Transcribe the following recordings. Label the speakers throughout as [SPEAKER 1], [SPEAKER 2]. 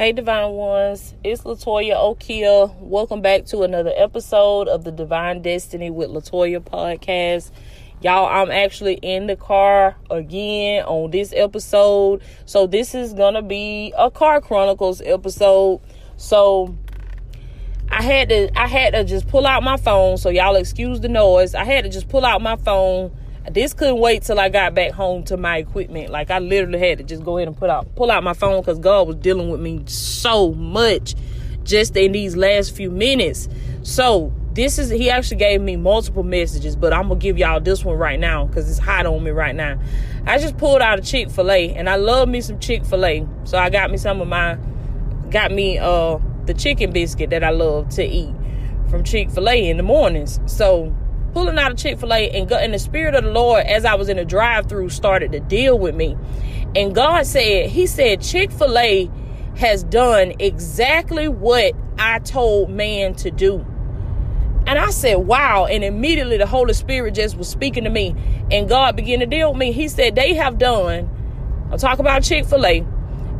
[SPEAKER 1] Hey, Divine Ones, it's Latoya Okia. Welcome back to another episode of the Divine Destiny with Latoya podcast. Y'all, I'm actually in the car again on this episode. So, this is gonna be a Car Chronicles episode. So, I had to I had to just pull out my phone, so y'all excuse the noise. I had to just pull out my phone this couldn't wait till I got back home to my equipment. Like I literally had to just go ahead and put out pull out my phone because God was dealing with me so much just in these last few minutes. So this is he actually gave me multiple messages, but I'm gonna give y'all this one right now because it's hot on me right now. I just pulled out a Chick Fil A, and I love me some Chick Fil A, so I got me some of my, got me uh the chicken biscuit that I love to eat from Chick Fil A in the mornings. So pulling out of Chick-fil-A and, and the spirit of the Lord as I was in the drive-through started to deal with me. And God said, He said, Chick-fil-A has done exactly what I told man to do. And I said, wow. And immediately the Holy Spirit just was speaking to me. And God began to deal with me. He said, they have done, I'll talk about Chick fil A,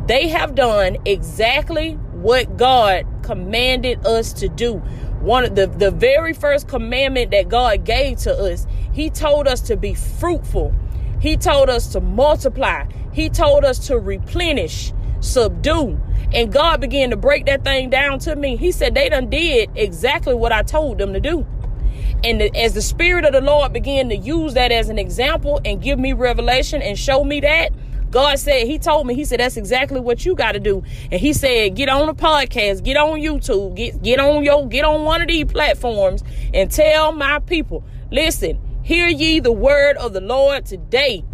[SPEAKER 1] they have done exactly what God commanded us to do one of the, the very first commandment that God gave to us, He told us to be fruitful. He told us to multiply. He told us to replenish, subdue. And God began to break that thing down to me. He said they done did exactly what I told them to do. And the, as the Spirit of the Lord began to use that as an example and give me revelation and show me that, God said, He told me, He said, that's exactly what you got to do. And He said, get on a podcast, get on YouTube, get, get on your, get on one of these platforms and tell my people, listen, hear ye the word of the Lord today.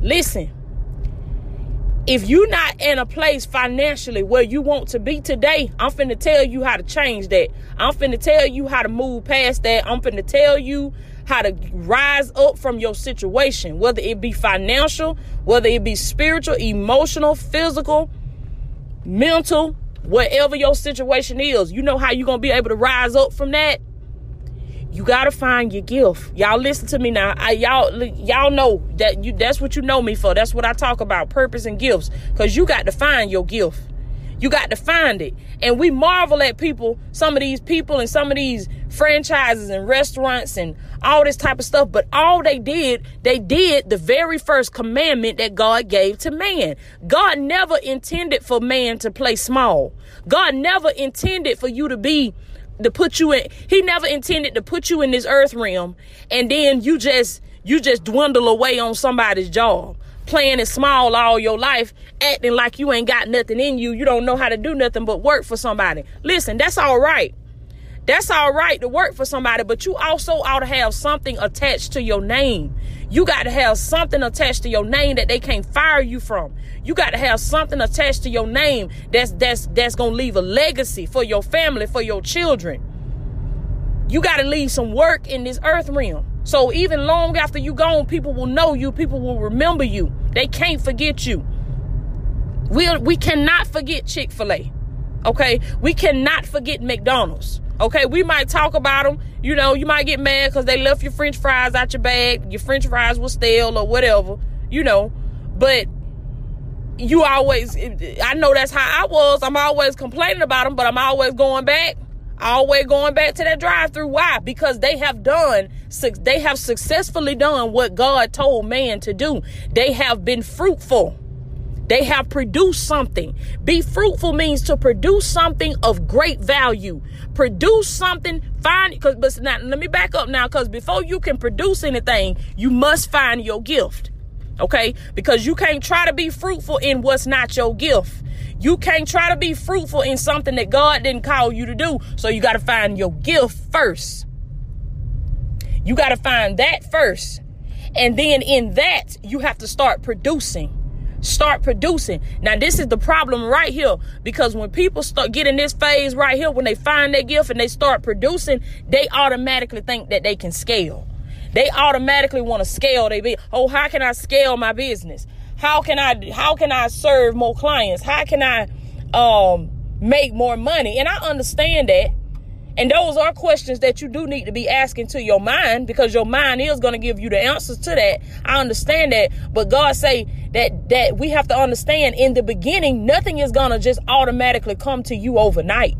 [SPEAKER 1] Listen, if you're not in a place financially where you want to be today, I'm finna tell you how to change that. I'm finna tell you how to move past that. I'm finna tell you how to rise up from your situation, whether it be financial, whether it be spiritual, emotional, physical, mental, whatever your situation is. You know how you're going to be able to rise up from that? You got to find your gift. Y'all listen to me now. I, y'all y'all know that you that's what you know me for. That's what I talk about, purpose and gifts cuz you got to find your gift. You got to find it. And we marvel at people, some of these people and some of these franchises and restaurants and all this type of stuff. But all they did, they did the very first commandment that God gave to man. God never intended for man to play small. God never intended for you to be to put you in he never intended to put you in this earth realm and then you just you just dwindle away on somebody's job playing it small all your life, acting like you ain't got nothing in you. You don't know how to do nothing but work for somebody. Listen, that's all right. That's all right to work for somebody, but you also ought to have something attached to your name. You got to have something attached to your name that they can't fire you from. You got to have something attached to your name that's that's that's going to leave a legacy for your family, for your children. You got to leave some work in this earth realm. So even long after you gone, people will know you, people will remember you. They can't forget you. We we cannot forget Chick-fil-A. Okay? We cannot forget McDonald's. Okay, we might talk about them. You know, you might get mad because they left your French fries out your bag. Your French fries were stale or whatever. You know, but you always. I know that's how I was. I'm always complaining about them, but I'm always going back always going back to that drive through why because they have done they have successfully done what god told man to do they have been fruitful they have produced something be fruitful means to produce something of great value produce something find because but now let me back up now because before you can produce anything you must find your gift okay because you can't try to be fruitful in what's not your gift you can't try to be fruitful in something that God didn't call you to do. So you got to find your gift first. You got to find that first. And then in that, you have to start producing. Start producing. Now, this is the problem right here because when people start getting this phase right here, when they find their gift and they start producing, they automatically think that they can scale. They automatically want to scale They be, Oh, how can I scale my business? How can I how can I serve more clients? How can I um make more money? And I understand that. And those are questions that you do need to be asking to your mind because your mind is going to give you the answers to that. I understand that, but God say that that we have to understand in the beginning nothing is going to just automatically come to you overnight.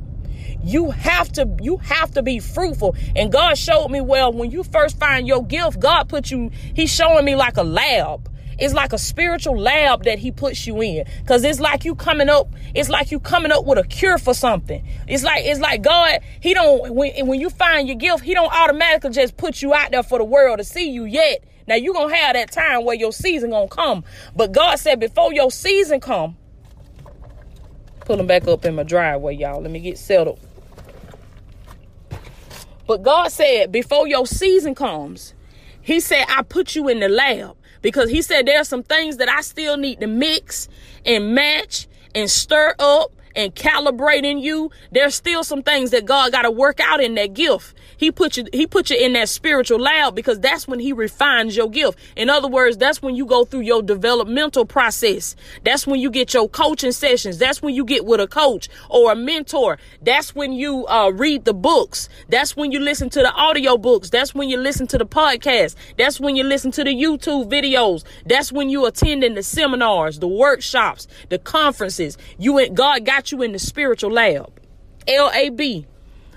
[SPEAKER 1] You have to you have to be fruitful. And God showed me well when you first find your gift, God put you he's showing me like a lab it's like a spiritual lab that he puts you in. Cause it's like you coming up, it's like you coming up with a cure for something. It's like, it's like God, he don't, when, when you find your gift, he don't automatically just put you out there for the world to see you yet. Now you gonna have that time where your season gonna come. But God said before your season come, pull them back up in my driveway, y'all. Let me get settled. But God said before your season comes, he said, I put you in the lab because he said there are some things that I still need to mix and match and stir up and calibrating you. There's still some things that God got to work out in that gift. He put you he put you in that spiritual lab because that's when he refines your gift. In other words, that's when you go through your developmental process. That's when you get your coaching sessions. That's when you get with a coach or a mentor. That's when you uh, read the books. That's when you listen to the audio books. That's when you listen to the podcast. That's when you listen to the YouTube videos. That's when you attending the seminars, the workshops, the conferences. You God got you in the spiritual lab. L A B,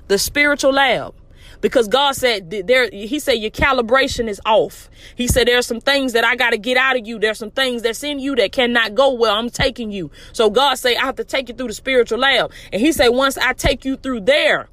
[SPEAKER 1] the spiritual lab because God said there he said your calibration is off. He said there's some things that I got to get out of you. There's some things that's in you that cannot go where I'm taking you. So God say I have to take you through the spiritual lab. And he said once I take you through there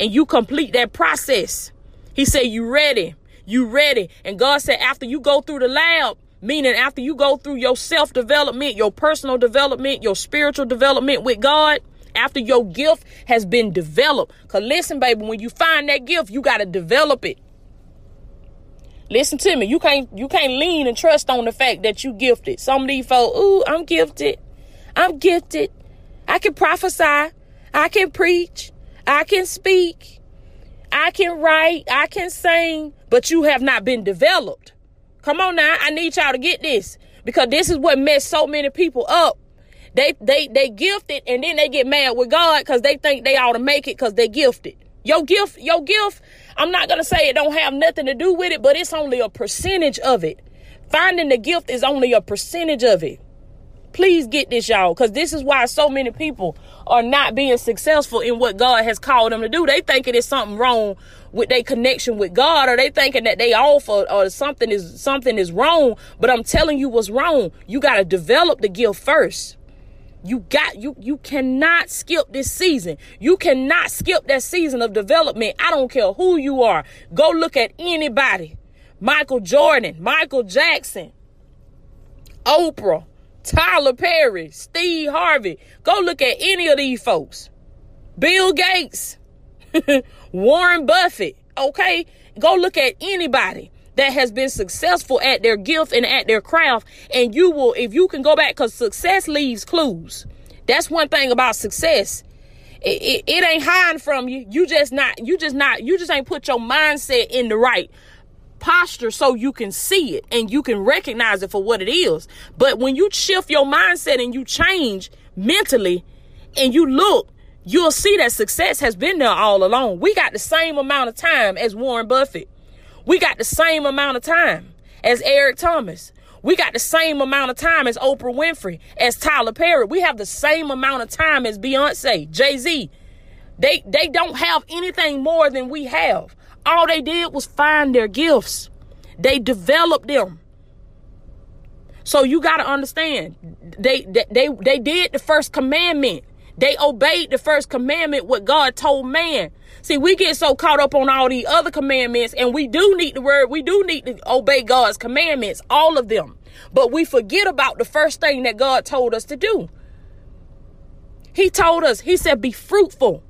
[SPEAKER 1] and you complete that process, he said you ready. You ready. And God said after you go through the lab, meaning after you go through your self development, your personal development, your spiritual development with God, after your gift has been developed. Cause listen, baby, when you find that gift, you gotta develop it. Listen to me. You can't you can't lean and trust on the fact that you gifted. Some of these folks, ooh, I'm gifted. I'm gifted. I can prophesy. I can preach. I can speak. I can write. I can sing. But you have not been developed. Come on now. I need y'all to get this. Because this is what messed so many people up. They they they gifted and then they get mad with God because they think they ought to make it because they gifted. Your gift, your gift, I'm not gonna say it don't have nothing to do with it, but it's only a percentage of it. Finding the gift is only a percentage of it. Please get this, y'all, because this is why so many people are not being successful in what God has called them to do. They thinking it's something wrong with their connection with God, or they thinking that they off or, or something is something is wrong. But I'm telling you what's wrong. You got to develop the gift first. You got you you cannot skip this season. You cannot skip that season of development. I don't care who you are. Go look at anybody. Michael Jordan, Michael Jackson, Oprah, Tyler Perry, Steve Harvey. Go look at any of these folks. Bill Gates, Warren Buffett, okay? Go look at anybody that has been successful at their gift and at their craft. And you will, if you can go back, because success leaves clues. That's one thing about success. It, it, it, ain't hiding from you. You just not, you just not, you just ain't put your mindset in the right posture so you can see it and you can recognize it for what it is. But when you shift your mindset and you change mentally and you look, you'll see that success has been there all along. We got the same amount of time as Warren Buffett. We got the same amount of time as Eric Thomas. We got the same amount of time as Oprah Winfrey, as Tyler Perry. We have the same amount of time as Beyonce, Jay Z. They they don't have anything more than we have. All they did was find their gifts. They developed them. So you got to understand, they, they they they did the first commandment. They obeyed the first commandment, what God told man. See, we get so caught up on all the other commandments, and we do need the word, we do need to obey God's commandments, all of them. But we forget about the first thing that God told us to do. He told us, He said, be fruitful,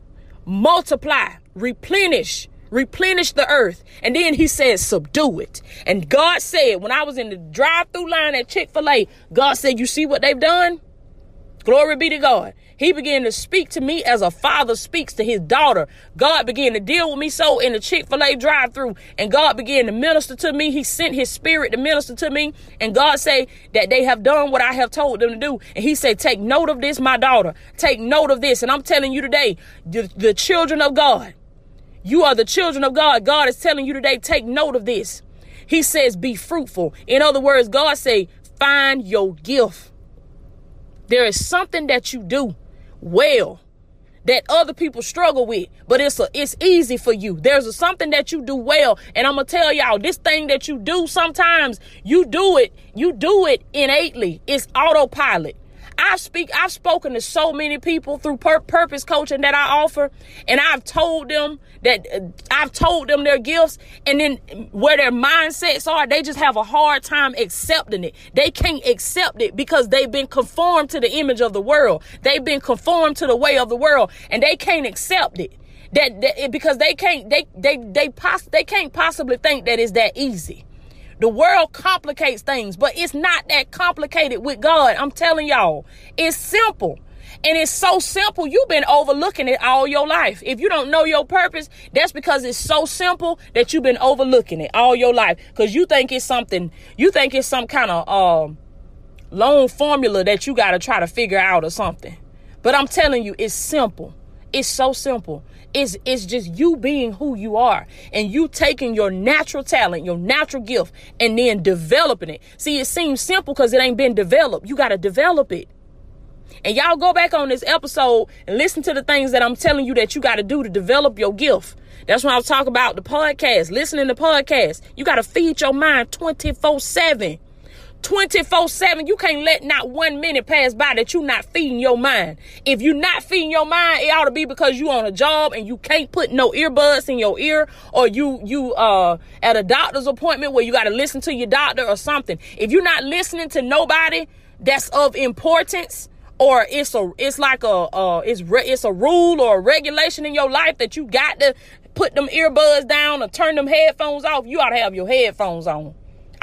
[SPEAKER 1] multiply, replenish, replenish the earth. And then he said, subdue it. And God said, when I was in the drive through line at Chick fil A, God said, You see what they've done? Glory be to God. He began to speak to me as a father speaks to his daughter. God began to deal with me so in the Chick fil A drive through, and God began to minister to me. He sent his spirit to minister to me. And God say that they have done what I have told them to do. And he said, Take note of this, my daughter. Take note of this. And I'm telling you today, the, the children of God, You are the children of God. God is telling you today, take note of this. He says, be fruitful. In other words, God say, find your gift. There is something that you do well that other people struggle with, but it's a, it's easy for you. There's a, something that you do well, and I'm gonna tell y'all this thing that you do. Sometimes you do it, you do it innately. It's autopilot. I speak, I've spoken to so many people through pur- purpose coaching that I offer, and I've told them that uh, I've told them their gifts, and then where their mindsets are, they just have a hard time accepting it. They can't accept it because they've been conformed to the image of the world. They've been conformed to the way of the world, and they can't accept it. That, that because they can't they they they poss- they can't possibly think that it's that easy. The world complicates things, but it's not that complicated with God. I'm telling y'all, it's simple. And it's so simple, you've been overlooking it all your life. If you don't know your purpose, that's because it's so simple that you've been overlooking it all your life. Because you think it's something, you think it's some kind of um, long formula that you got to try to figure out or something. But I'm telling you, it's simple. It's so simple. It's, it's just you being who you are and you taking your natural talent, your natural gift, and then developing it. See, it seems simple because it ain't been developed. You got to develop it. And y'all go back on this episode and listen to the things that I'm telling you that you got to do to develop your gift. That's when I was talking about the podcast, listening to podcasts. You got to feed your mind 24 7. 24 7. You can't let not one minute pass by that you're not feeding your mind. If you're not feeding your mind, it ought to be because you on a job and you can't put no earbuds in your ear or you, you, uh, at a doctor's appointment where you got to listen to your doctor or something. If you're not listening to nobody that's of importance, or it's a it's like a uh it's re- it's a rule or a regulation in your life that you got to put them earbuds down or turn them headphones off you ought to have your headphones on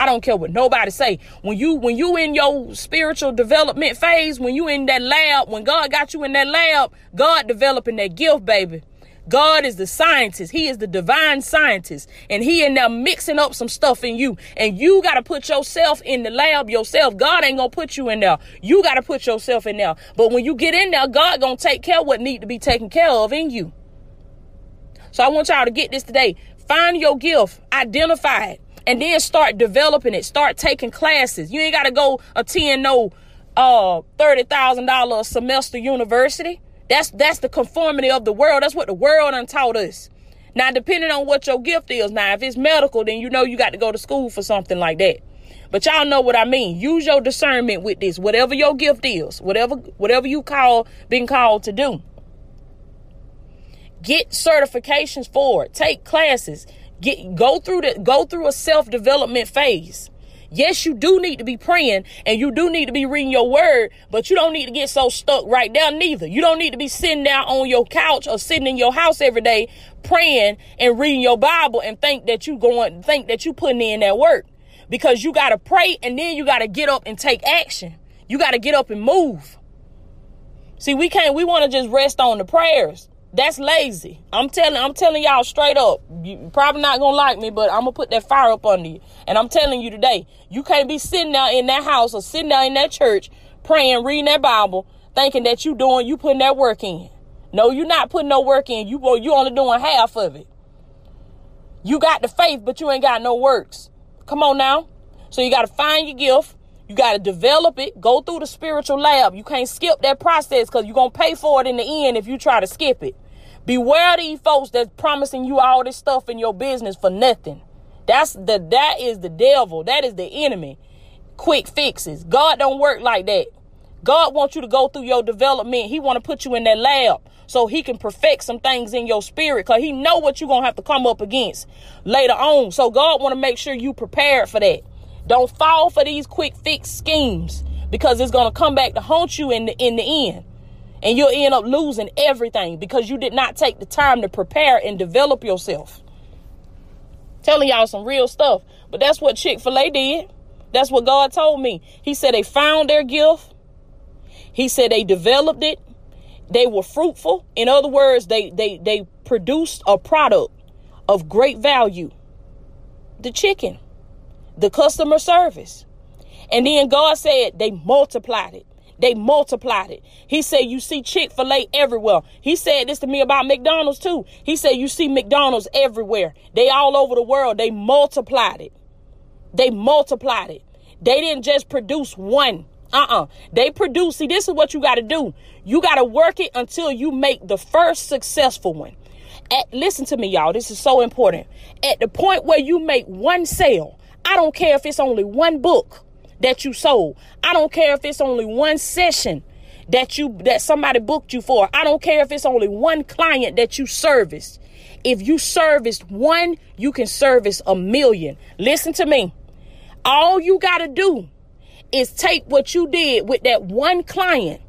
[SPEAKER 1] I don't care what nobody say. When you when you in your spiritual development phase, when you in that lab, when God got you in that lab, God developing that gift, baby. God is the scientist. He is the divine scientist. And he in there mixing up some stuff in you. And you got to put yourself in the lab yourself. God ain't going to put you in there. You got to put yourself in there. But when you get in there, God going to take care what need to be taken care of in you. So I want y'all to get this today. Find your gift. Identify it. And then start developing it. Start taking classes. You ain't got to go attend no uh $30,000 semester university. That's that's the conformity of the world. That's what the world done taught us. Now, depending on what your gift is, now if it's medical, then you know you got to go to school for something like that. But y'all know what I mean. Use your discernment with this. Whatever your gift is, whatever whatever you call being called to do. Get certifications for it. Take classes. Get go through the go through a self-development phase. Yes, you do need to be praying and you do need to be reading your word, but you don't need to get so stuck right there neither. You don't need to be sitting down on your couch or sitting in your house every day praying and reading your Bible and think that you going think that you putting in that work. Because you got to pray and then you got to get up and take action. You got to get up and move. See, we can't we want to just rest on the prayers. That's lazy. I'm telling I'm telling y'all straight up. You probably not gonna like me, but I'm gonna put that fire up under you. And I'm telling you today, you can't be sitting there in that house or sitting there in that church praying, reading that Bible, thinking that you doing you putting that work in. No, you're not putting no work in. You you only doing half of it. You got the faith, but you ain't got no works. Come on now. So you got to find your gift. You got to develop it. Go through the spiritual lab. You can't skip that process because you're going to pay for it in the end if you try to skip it. Beware these folks that's promising you all this stuff in your business for nothing. That's the that is the devil. That is the enemy. Quick fixes. God don't work like that. God wants you to go through your development. He want to put you in that lab so he can perfect some things in your spirit because he know what you're going to have to come up against later on. So God want to make sure you prepared for that. Don't fall for these quick fix schemes because it's going to come back to haunt you in the in the end and you'll end up losing everything because you did not take the time to prepare and develop yourself. Telling y'all some real stuff, but that's what Chick fil A did. That's what God told me. He said they found their gift, He said they developed it, they were fruitful. In other words, they, they, they produced a product of great value the chicken, the customer service. And then God said they multiplied it. They multiplied it. He said, You see Chick fil A everywhere. He said this to me about McDonald's too. He said, You see McDonald's everywhere. They all over the world. They multiplied it. They multiplied it. They didn't just produce one. Uh-uh. They produce. See, this is what you got to do. You got to work it until you make the first successful one. At, listen to me, y'all. This is so important. At the point where you make one sale, I don't care if it's only one book that you sold. I don't care if it's only one session that you that somebody booked you for. I don't care if it's only one client that you serviced. If you serviced one, you can service a million. Listen to me. All you got to do is take what you did with that one client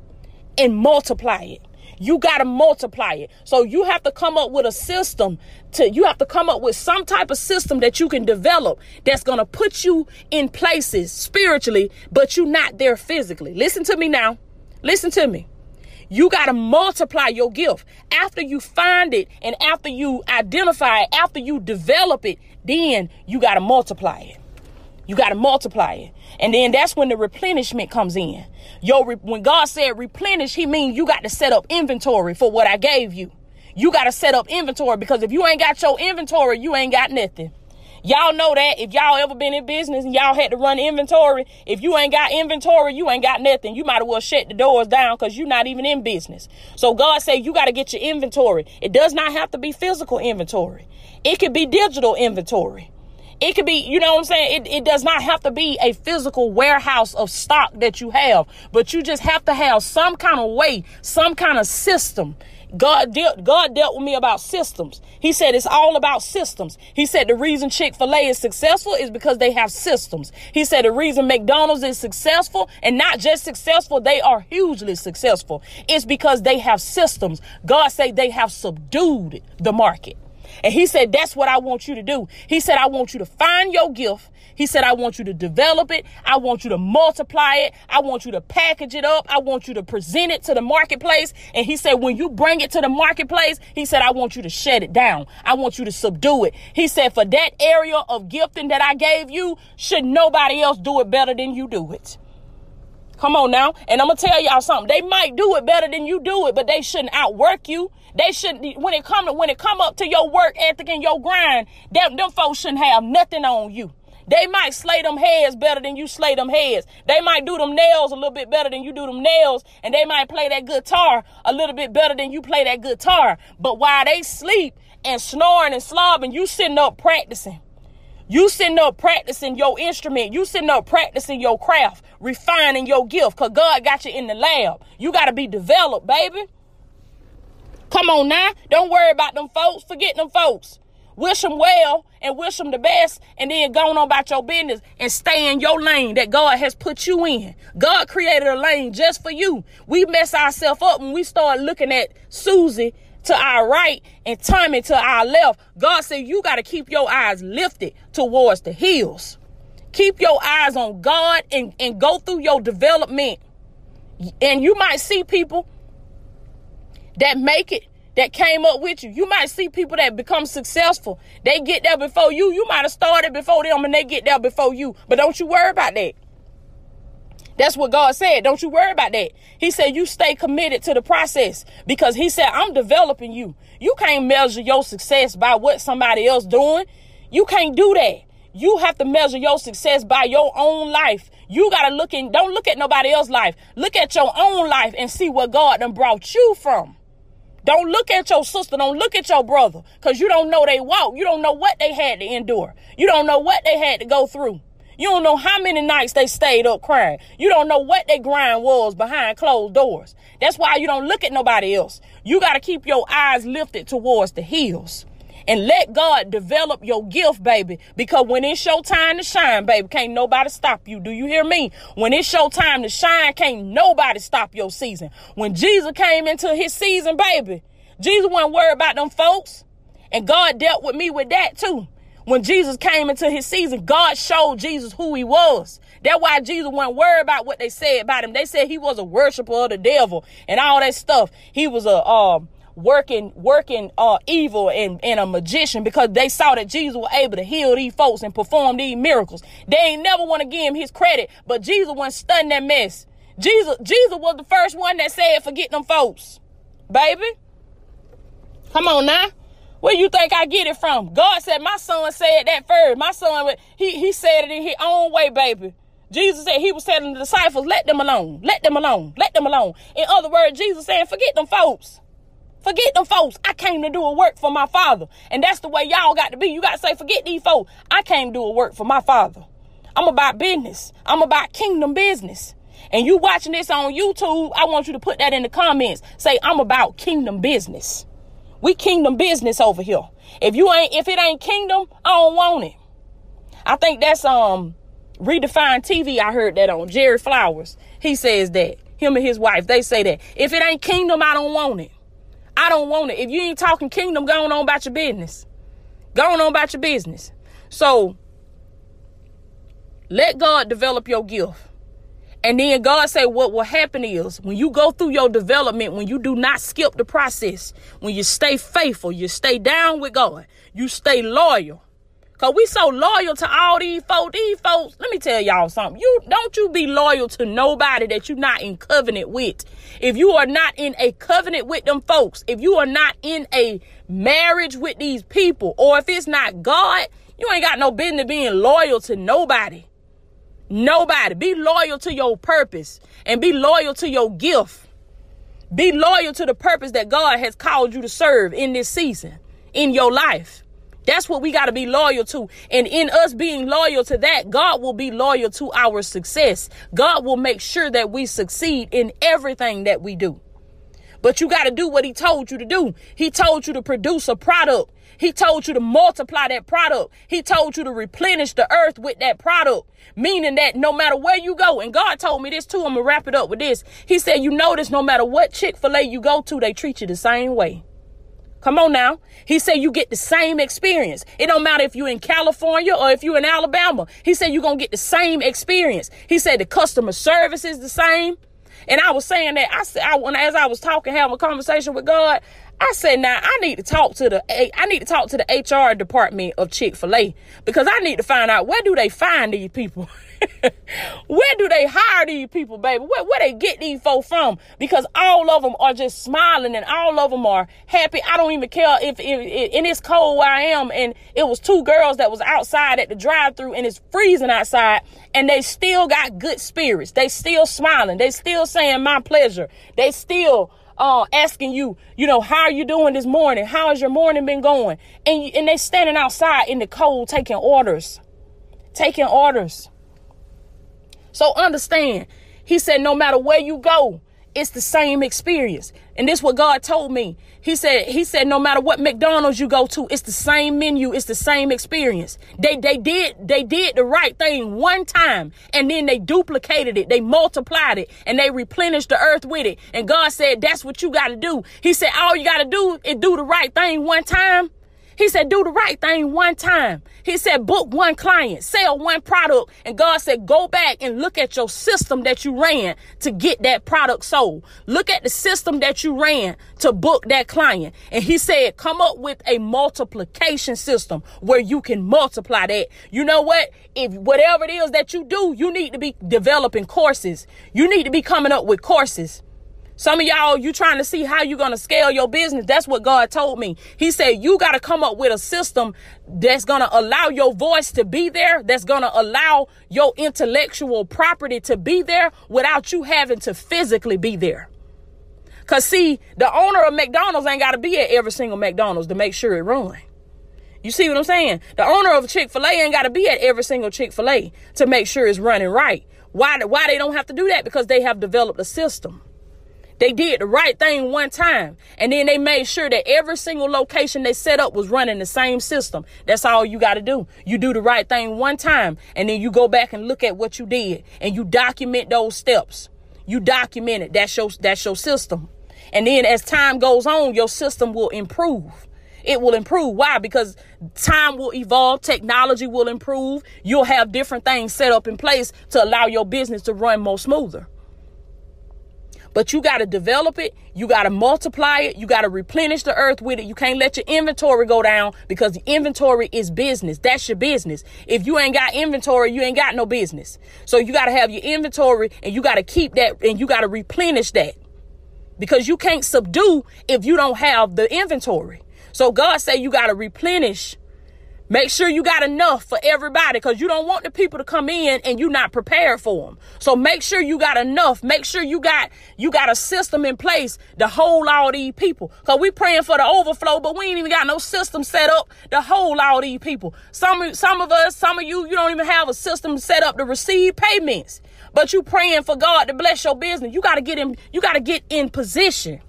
[SPEAKER 1] and multiply it. You got to multiply it. So you have to come up with a system to, you have to come up with some type of system that you can develop that's going to put you in places spiritually, but you're not there physically. Listen to me now. Listen to me. You got to multiply your gift. After you find it and after you identify it, after you develop it, then you got to multiply it. You got to multiply it. And then that's when the replenishment comes in. Yo, when God said replenish, he means you got to set up inventory for what I gave you. You got to set up inventory because if you ain't got your inventory, you ain't got nothing. Y'all know that if y'all ever been in business and y'all had to run inventory, if you ain't got inventory, you ain't got nothing. You might as well shut the doors down because you're not even in business. So God said you got to get your inventory. It does not have to be physical inventory. It could be digital inventory. It could be, you know what I'm saying? It, it does not have to be a physical warehouse of stock that you have, but you just have to have some kind of way, some kind of system. God dealt, God dealt with me about systems. He said it's all about systems. He said the reason Chick-fil-A is successful is because they have systems. He said the reason McDonald's is successful and not just successful, they are hugely successful. It's because they have systems. God said they have subdued the market. And he said, That's what I want you to do. He said, I want you to find your gift. He said, I want you to develop it. I want you to multiply it. I want you to package it up. I want you to present it to the marketplace. And he said, when you bring it to the marketplace, he said, I want you to shut it down. I want you to subdue it. He said, for that area of gifting that I gave you, should nobody else do it better than you do it. Come on now. And I'm going to tell y'all something. They might do it better than you do it, but they shouldn't outwork you. They shouldn't, when it come to, when it come up to your work ethic and your grind, them, them folks shouldn't have nothing on you. They might slay them heads better than you slay them heads. They might do them nails a little bit better than you do them nails. And they might play that guitar a little bit better than you play that guitar. But while they sleep and snoring and slobbing, you sitting up practicing. You sitting up practicing your instrument. You sitting up practicing your craft, refining your gift, because God got you in the lab. You got to be developed, baby. Come on now. Don't worry about them folks. Forget them folks. Wish them well and wish them the best and then go on about your business and stay in your lane that God has put you in. God created a lane just for you. We mess ourselves up when we start looking at Susie to our right and Tommy to our left. God said you got to keep your eyes lifted towards the hills. Keep your eyes on God and, and go through your development. And you might see people that make it that came up with you. You might see people that become successful. They get there before you. You might have started before them and they get there before you. But don't you worry about that. That's what God said. Don't you worry about that. He said you stay committed to the process because he said I'm developing you. You can't measure your success by what somebody else doing. You can't do that. You have to measure your success by your own life. You got to look in, don't look at nobody else's life. Look at your own life and see what God done brought you from. Don't look at your sister. Don't look at your brother because you don't know they walk. You don't know what they had to endure. You don't know what they had to go through. You don't know how many nights they stayed up crying. You don't know what their grind was behind closed doors. That's why you don't look at nobody else. You got to keep your eyes lifted towards the hills and let God develop your gift, baby. Because when it's your time to shine, baby, can't nobody stop you. Do you hear me? When it's your time to shine, can't nobody stop your season. When Jesus came into his season, baby, Jesus wasn't worried about them folks. And God dealt with me with that too. When Jesus came into his season, God showed Jesus who he was. That's why Jesus wasn't worried about what they said about him. They said he was a worshiper of the devil and all that stuff. He was a um working working uh evil and, and a magician because they saw that Jesus was able to heal these folks and perform these miracles. They ain't never want to give him his credit, but Jesus wasn't studying that mess. Jesus, Jesus was the first one that said, forget them folks. Baby. Come on now. Where you think I get it from? God said my son said that first. My son, he, he said it in his own way, baby. Jesus said he was telling the disciples, let them alone, let them alone, let them alone. In other words, Jesus saying, forget them folks. Forget them folks. I came to do a work for my father. And that's the way y'all got to be. You got to say, forget these folks. I came to do a work for my father. I'm about business. I'm about kingdom business. And you watching this on YouTube, I want you to put that in the comments. Say, I'm about kingdom business. We kingdom business over here. If you ain't, if it ain't kingdom, I don't want it. I think that's um redefined TV. I heard that on Jerry Flowers. He says that him and his wife they say that if it ain't kingdom, I don't want it. I don't want it. If you ain't talking kingdom, going on about your business. Going on about your business. So let God develop your gift. And then God say what will happen is when you go through your development, when you do not skip the process, when you stay faithful, you stay down with God, you stay loyal. Cause we so loyal to all these folks. These folks, let me tell y'all something. You don't you be loyal to nobody that you're not in covenant with. If you are not in a covenant with them folks, if you are not in a marriage with these people, or if it's not God, you ain't got no business being loyal to nobody. Nobody. Be loyal to your purpose and be loyal to your gift. Be loyal to the purpose that God has called you to serve in this season, in your life. That's what we got to be loyal to. And in us being loyal to that, God will be loyal to our success. God will make sure that we succeed in everything that we do. But you got to do what he told you to do. He told you to produce a product. He told you to multiply that product. He told you to replenish the earth with that product. Meaning that no matter where you go, and God told me this too, I'm going to wrap it up with this. He said, you notice no matter what Chick fil A you go to, they treat you the same way. Come on now. He said you get the same experience. It don't matter if you're in California or if you're in Alabama. He said you're going to get the same experience. He said the customer service is the same. And I was saying that I said I, when as I was talking, having a conversation with God, I said, now I need to talk to the I need to talk to the HR department of Chick Fil A because I need to find out where do they find these people. where do they hire these people, baby? Where, where they get these folks from? Because all of them are just smiling and all of them are happy. I don't even care if, if, if it's cold where I am and it was two girls that was outside at the drive through and it's freezing outside and they still got good spirits. They still smiling. They still saying my pleasure. They still uh, asking you, you know, how are you doing this morning? How has your morning been going? And, and they standing outside in the cold taking orders, taking orders. So understand, he said, no matter where you go, it's the same experience. And this what God told me. He said, he said, no matter what McDonald's you go to, it's the same menu, it's the same experience. They they did they did the right thing one time and then they duplicated it, they multiplied it, and they replenished the earth with it. And God said, That's what you gotta do. He said, All you gotta do is do the right thing one time he said, do the right thing one time. He said, book one client, sell one product. And God said, go back and look at your system that you ran to get that product sold. Look at the system that you ran to book that client. And he said, come up with a multiplication system where you can multiply that. You know what? If whatever it is that you do, you need to be developing courses. You need to be coming up with courses. Some of y'all, you trying to see how you're going to scale your business. That's what God told me. He said, you got to come up with a system that's going to allow your voice to be there. That's going to allow your intellectual property to be there without you having to physically be there. Cause see, the owner of McDonald's ain't got to be at every single McDonald's to make sure it run. You see what I'm saying? The owner of Chick-fil-A ain't got to be at every single Chick-fil-A to make sure it's running right. Why, why they don't have to do that? Because they have developed a system. They did the right thing one time. And then they made sure that every single location they set up was running the same system. That's all you got to do. You do the right thing one time. And then you go back and look at what you did. And you document those steps. You document it. That's your, that's your system. And then as time goes on, your system will improve. It will improve. Why? Because time will evolve, technology will improve. You'll have different things set up in place to allow your business to run more smoother. But you got to develop it. You got to multiply it. You got to replenish the earth with it. You can't let your inventory go down because the inventory is business. That's your business. If you ain't got inventory, you ain't got no business. So you got to have your inventory and you got to keep that and you got to replenish that because you can't subdue if you don't have the inventory. So God say you got to replenish Make sure you got enough for everybody because you don't want the people to come in and you're not prepared for them. So make sure you got enough. Make sure you got you got a system in place to hold all these people. Cause we praying for the overflow, but we ain't even got no system set up to hold all these people. Some some of us, some of you, you don't even have a system set up to receive payments. But you praying for God to bless your business. You gotta get in, you gotta get in position.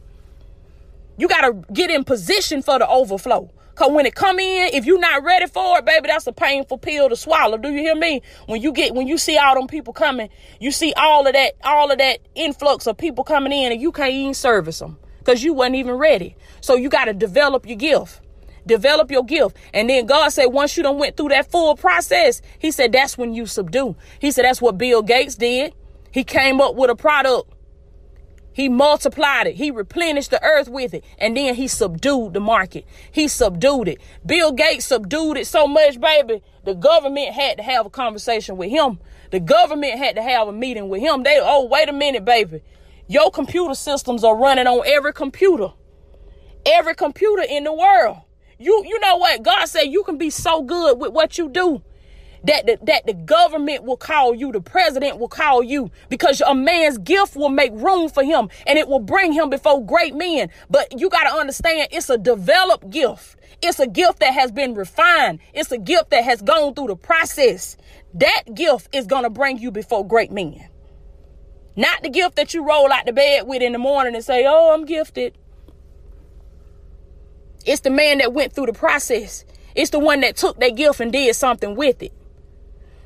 [SPEAKER 1] You gotta get in position for the overflow. Cause when it come in, if you're not ready for it, baby, that's a painful pill to swallow. Do you hear me? When you get when you see all them people coming, you see all of that, all of that influx of people coming in and you can't even service them. Cause you wasn't even ready. So you gotta develop your gift. Develop your gift. And then God said, once you done went through that full process, He said that's when you subdue. He said that's what Bill Gates did. He came up with a product he multiplied it. He replenished the earth with it. And then he subdued the market. He subdued it. Bill Gates subdued it so much, baby. The government had to have a conversation with him. The government had to have a meeting with him. They, oh, wait a minute, baby. Your computer systems are running on every computer. Every computer in the world. You, you know what? God said you can be so good with what you do that the, that the government will call you, the president will call you, because a man's gift will make room for him and it will bring him before great men. But you got to understand, it's a developed gift. It's a gift that has been refined. It's a gift that has gone through the process. That gift is going to bring you before great men. Not the gift that you roll out the bed with in the morning and say, Oh, I'm gifted. It's the man that went through the process. It's the one that took that gift and did something with it.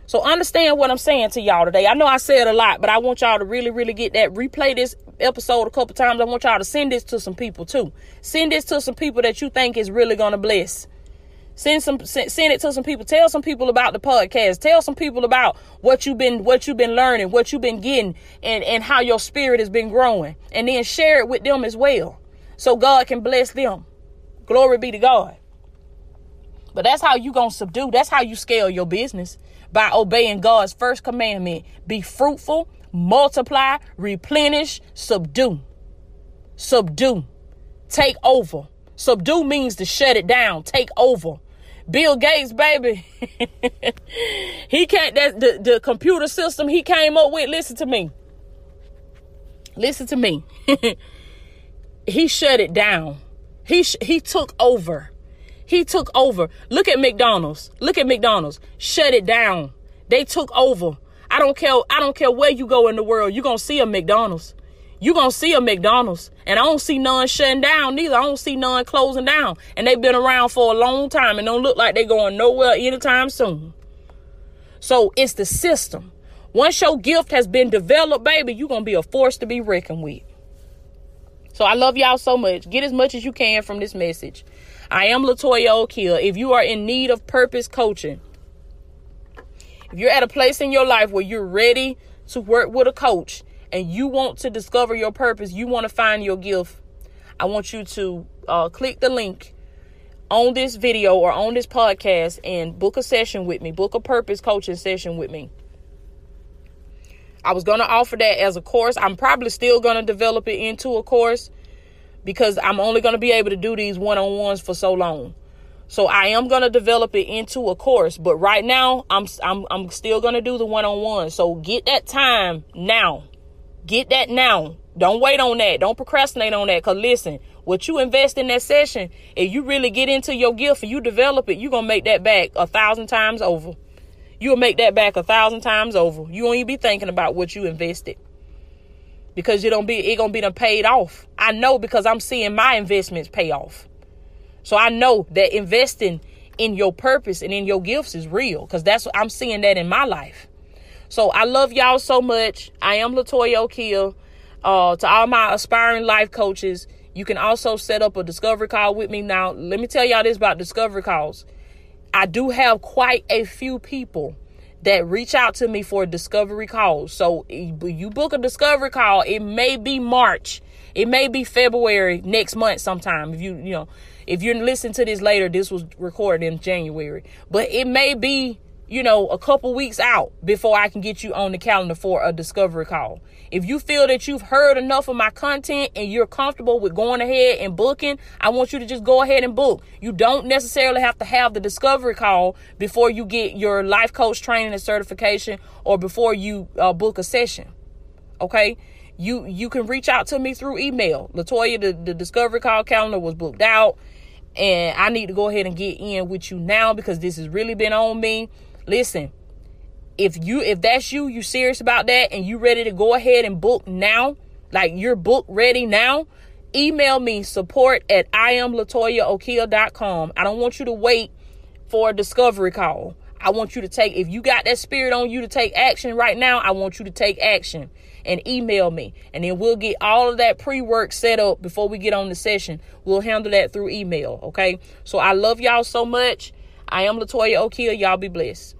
[SPEAKER 1] So understand what I'm saying to y'all today. I know I said a lot, but I want y'all to really, really get that. Replay this episode a couple times. I want y'all to send this to some people too. Send this to some people that you think is really gonna bless. Send some send, send it to some people. Tell some people about the podcast. Tell some people about what you've been what you've been learning, what you've been getting, and and how your spirit has been growing. And then share it with them as well, so God can bless them. Glory be to God. But that's how you gonna subdue. That's how you scale your business by obeying God's first commandment be fruitful, multiply, replenish, subdue. Subdue. Take over. Subdue means to shut it down, take over. Bill Gates, baby. he can't that the, the computer system he came up with, listen to me. Listen to me. he shut it down. He sh- he took over. He took over. Look at McDonald's. Look at McDonald's. Shut it down. They took over. I don't care. I don't care where you go in the world. You're going to see a McDonald's. You're going to see a McDonald's. And I don't see none shutting down neither. I don't see none closing down. And they've been around for a long time and don't look like they're going nowhere anytime soon. So it's the system. Once your gift has been developed, baby, you're going to be a force to be reckoned with. So I love y'all so much. Get as much as you can from this message. I am Latoya O'Keel. If you are in need of purpose coaching, if you're at a place in your life where you're ready to work with a coach and you want to discover your purpose, you want to find your gift, I want you to uh, click the link on this video or on this podcast and book a session with me, book a purpose coaching session with me. I was going to offer that as a course. I'm probably still going to develop it into a course because I'm only going to be able to do these one on ones for so long. So I am going to develop it into a course, but right now I'm I'm I'm still going to do the one on one. So get that time now. Get that now. Don't wait on that. Don't procrastinate on that. Cause listen, what you invest in that session, if you really get into your gift and you develop it, you're gonna make that back a thousand times over. You'll make that back a thousand times over. You won't even be thinking about what you invested because you don't be it gonna be done paid off. I know because I'm seeing my investments pay off. So I know that investing in your purpose and in your gifts is real because that's what I'm seeing that in my life. So I love y'all so much. I am Latoya O'Keel. Uh, to all my aspiring life coaches, you can also set up a discovery call with me. Now, let me tell y'all this about discovery calls. I do have quite a few people that reach out to me for a discovery call. So you book a discovery call, it may be March, it may be February next month sometime. If you you know, if you're listening to this later, this was recorded in January, but it may be you know, a couple weeks out before I can get you on the calendar for a discovery call. If you feel that you've heard enough of my content and you're comfortable with going ahead and booking, I want you to just go ahead and book. You don't necessarily have to have the discovery call before you get your life coach training and certification or before you uh, book a session. Okay? You you can reach out to me through email. Latoya, the, the discovery call calendar was booked out and I need to go ahead and get in with you now because this has really been on me Listen, if you if that's you, you serious about that and you ready to go ahead and book now, like you're book ready now, email me support at iamlatoyaokia.com. I don't want you to wait for a discovery call. I want you to take if you got that spirit on you to take action right now, I want you to take action and email me. And then we'll get all of that pre-work set up before we get on the session. We'll handle that through email, okay? So I love y'all so much. I am Latoya Okia. Y'all be blessed.